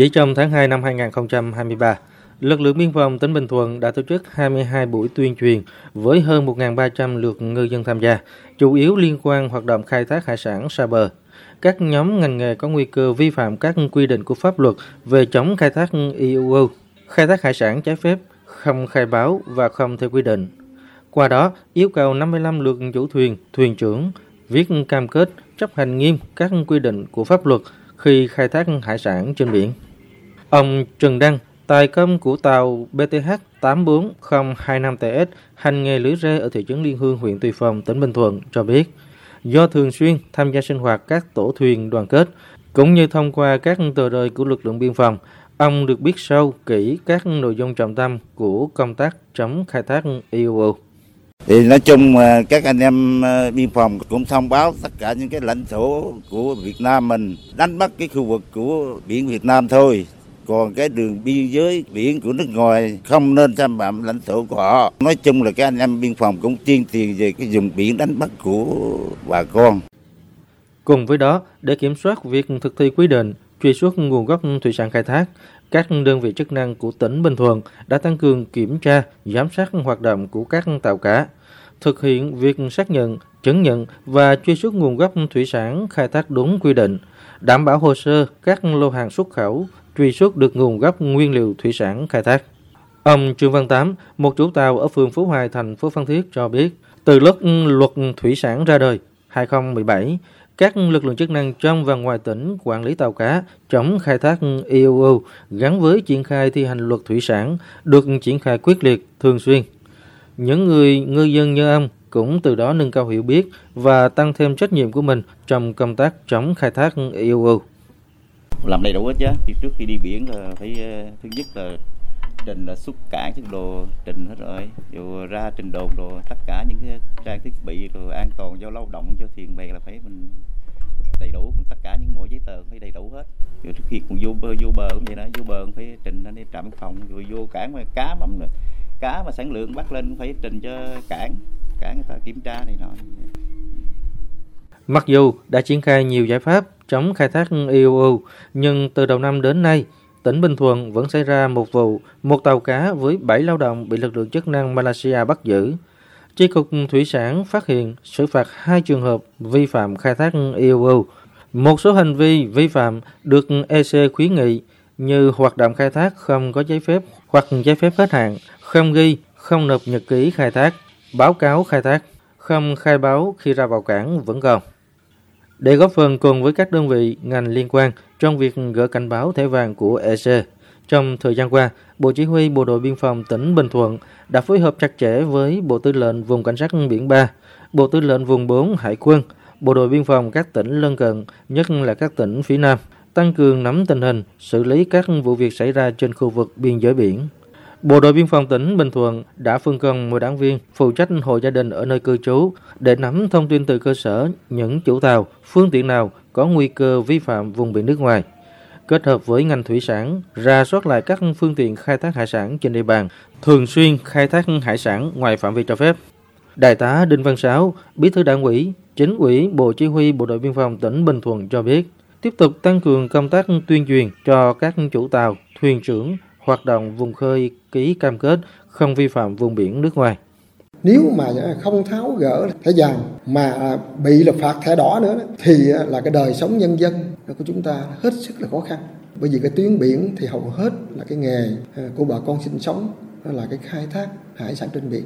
Chỉ trong tháng 2 năm 2023, lực lượng biên phòng tỉnh Bình Thuận đã tổ chức 22 buổi tuyên truyền với hơn 1.300 lượt ngư dân tham gia, chủ yếu liên quan hoạt động khai thác hải sản xa bờ. Các nhóm ngành nghề có nguy cơ vi phạm các quy định của pháp luật về chống khai thác IUU, khai thác hải sản trái phép, không khai báo và không theo quy định. Qua đó, yêu cầu 55 lượt chủ thuyền, thuyền trưởng viết cam kết chấp hành nghiêm các quy định của pháp luật khi khai thác hải sản trên biển. Ông Trần Đăng, tài công của tàu BTH 84025TS hành nghề lưới rê ở thị trấn Liên Hương, huyện Tuy Phong, tỉnh Bình Thuận cho biết, do thường xuyên tham gia sinh hoạt các tổ thuyền đoàn kết, cũng như thông qua các tờ rơi của lực lượng biên phòng, ông được biết sâu kỹ các nội dung trọng tâm của công tác chống khai thác IUU. Thì nói chung các anh em ờ, biên phòng cũng thông báo tất cả những cái lãnh thổ của Việt Nam mình đánh bắt cái khu vực của biển Việt Nam thôi còn cái đường biên giới biển của nước ngoài không nên xâm phạm lãnh thổ của họ. Nói chung là các anh em biên phòng cũng tuyên truyền về cái vùng biển đánh bắt của bà con. Cùng với đó, để kiểm soát việc thực thi quy định, truy xuất nguồn gốc thủy sản khai thác, các đơn vị chức năng của tỉnh Bình Thuận đã tăng cường kiểm tra, giám sát hoạt động của các tàu cá, thực hiện việc xác nhận, chứng nhận và truy xuất nguồn gốc thủy sản khai thác đúng quy định, đảm bảo hồ sơ các lô hàng xuất khẩu, truy xuất được nguồn gốc nguyên liệu thủy sản khai thác. Ông Trương Văn Tám, một chủ tàu ở phường Phú Hoài, thành phố Phan Thiết cho biết, từ lúc luật thủy sản ra đời 2017, các lực lượng chức năng trong và ngoài tỉnh quản lý tàu cá chống khai thác IUU gắn với triển khai thi hành luật thủy sản được triển khai quyết liệt, thường xuyên. Những người ngư dân như ông cũng từ đó nâng cao hiểu biết và tăng thêm trách nhiệm của mình trong công tác chống khai thác IUU làm đầy đủ hết chứ. Trước khi đi biển là phải ờ, thứ nhất là trình là xuất cảng chứ đồ trình hết rồi. Rồi ra trình đồn đồ, tất cả những cái trang thiết bị rồi an toàn cho lao động, cho thuyền bè là phải mình đầy đủ. Tất cả những mọi giấy tờ phải đầy đủ hết. Rồi trước khi còn vô bờ vô bờ cũng vậy đó, vô bờ cũng phải trình lên trạm phòng. Rồi vô cảng mà cá mắm nữa, cá mà sản lượng bắt lên cũng phải trình cho cảng cảng người ta kiểm tra này nọ. Mặc dù đã triển khai nhiều giải pháp chống khai thác IUU, nhưng từ đầu năm đến nay, tỉnh Bình Thuận vẫn xảy ra một vụ, một tàu cá với 7 lao động bị lực lượng chức năng Malaysia bắt giữ. Chi cục Thủy sản phát hiện xử phạt hai trường hợp vi phạm khai thác IUU. Một số hành vi vi phạm được EC khuyến nghị như hoạt động khai thác không có giấy phép hoặc giấy phép hết hạn, không ghi, không nộp nhật ký khai thác, báo cáo khai thác, không khai báo khi ra vào cảng vẫn còn. Để góp phần cùng với các đơn vị ngành liên quan trong việc gỡ cảnh báo thẻ vàng của EC, trong thời gian qua, Bộ Chỉ huy Bộ đội Biên phòng tỉnh Bình Thuận đã phối hợp chặt chẽ với Bộ Tư lệnh Vùng Cảnh sát Biển 3, Bộ Tư lệnh Vùng 4 Hải quân, Bộ đội Biên phòng các tỉnh lân cận, nhất là các tỉnh phía Nam, tăng cường nắm tình hình, xử lý các vụ việc xảy ra trên khu vực biên giới biển. Bộ đội biên phòng tỉnh Bình Thuận đã phân công 10 đảng viên phụ trách hộ gia đình ở nơi cư trú để nắm thông tin từ cơ sở những chủ tàu, phương tiện nào có nguy cơ vi phạm vùng biển nước ngoài. Kết hợp với ngành thủy sản, ra soát lại các phương tiện khai thác hải sản trên địa bàn, thường xuyên khai thác hải sản ngoài phạm vi cho phép. Đại tá Đinh Văn Sáu, Bí thư Đảng ủy, Chính ủy Bộ Chỉ huy Bộ đội Biên phòng tỉnh Bình Thuận cho biết, tiếp tục tăng cường công tác tuyên truyền cho các chủ tàu, thuyền trưởng hoạt động vùng khơi ký cam kết không vi phạm vùng biển nước ngoài. Nếu mà không tháo gỡ thẻ vàng mà bị là phạt thẻ đỏ nữa thì là cái đời sống nhân dân của chúng ta hết sức là khó khăn. Bởi vì cái tuyến biển thì hầu hết là cái nghề à, của bà con sinh sống là cái khai thác hải sản trên biển.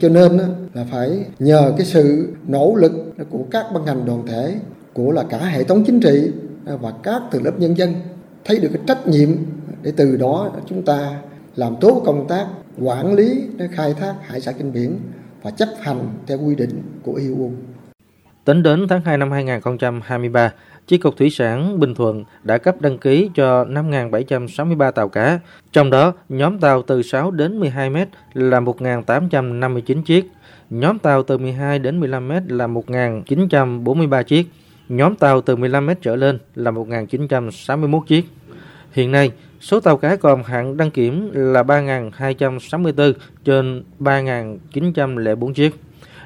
Cho nên là phải nhờ cái sự nỗ lực của các ban ngành đoàn thể, của là cả hệ thống chính trị à, và các tầng lớp nhân dân thấy được cái trách nhiệm để từ đó chúng ta làm tốt công tác quản lý khai thác hải sản trên biển và chấp hành theo quy định của EU. Tính đến tháng 2 năm 2023, Chi cục Thủy sản Bình Thuận đã cấp đăng ký cho 5.763 tàu cá, trong đó nhóm tàu từ 6 đến 12 mét là 1.859 chiếc, nhóm tàu từ 12 đến 15 mét là 1.943 chiếc, nhóm tàu từ 15 mét trở lên là 1.961 chiếc. Hiện nay, số tàu cá còn hạn đăng kiểm là 3.264 trên 3.904 chiếc,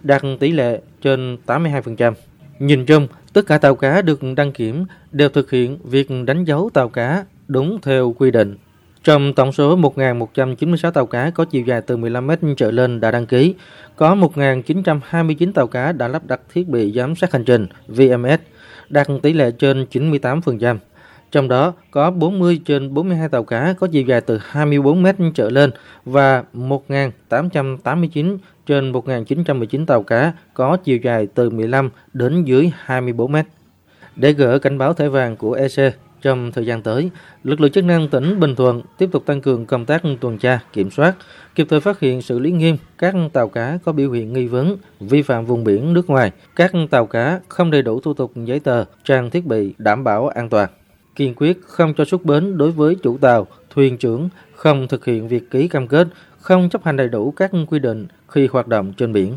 đạt tỷ lệ trên 82%. Nhìn chung, tất cả tàu cá được đăng kiểm đều thực hiện việc đánh dấu tàu cá đúng theo quy định. Trong tổng số 1.196 tàu cá có chiều dài từ 15 mét trở lên đã đăng ký, có 1.929 tàu cá đã lắp đặt thiết bị giám sát hành trình VMS, đạt tỷ lệ trên 98%. Trong đó có 40 trên 42 tàu cá có chiều dài từ 24 mét trở lên và 1.889 trên 1.919 tàu cá có chiều dài từ 15 đến dưới 24 mét. Để gỡ cảnh báo thẻ vàng của EC trong thời gian tới, lực lượng chức năng tỉnh Bình Thuận tiếp tục tăng cường công tác tuần tra, kiểm soát, kịp thời phát hiện xử lý nghiêm các tàu cá có biểu hiện nghi vấn, vi phạm vùng biển nước ngoài, các tàu cá không đầy đủ thủ tục giấy tờ, trang thiết bị đảm bảo an toàn. Kiên quyết không cho xuất bến đối với chủ tàu, thuyền trưởng, không thực hiện việc ký cam kết, không chấp hành đầy đủ các quy định khi hoạt động trên biển.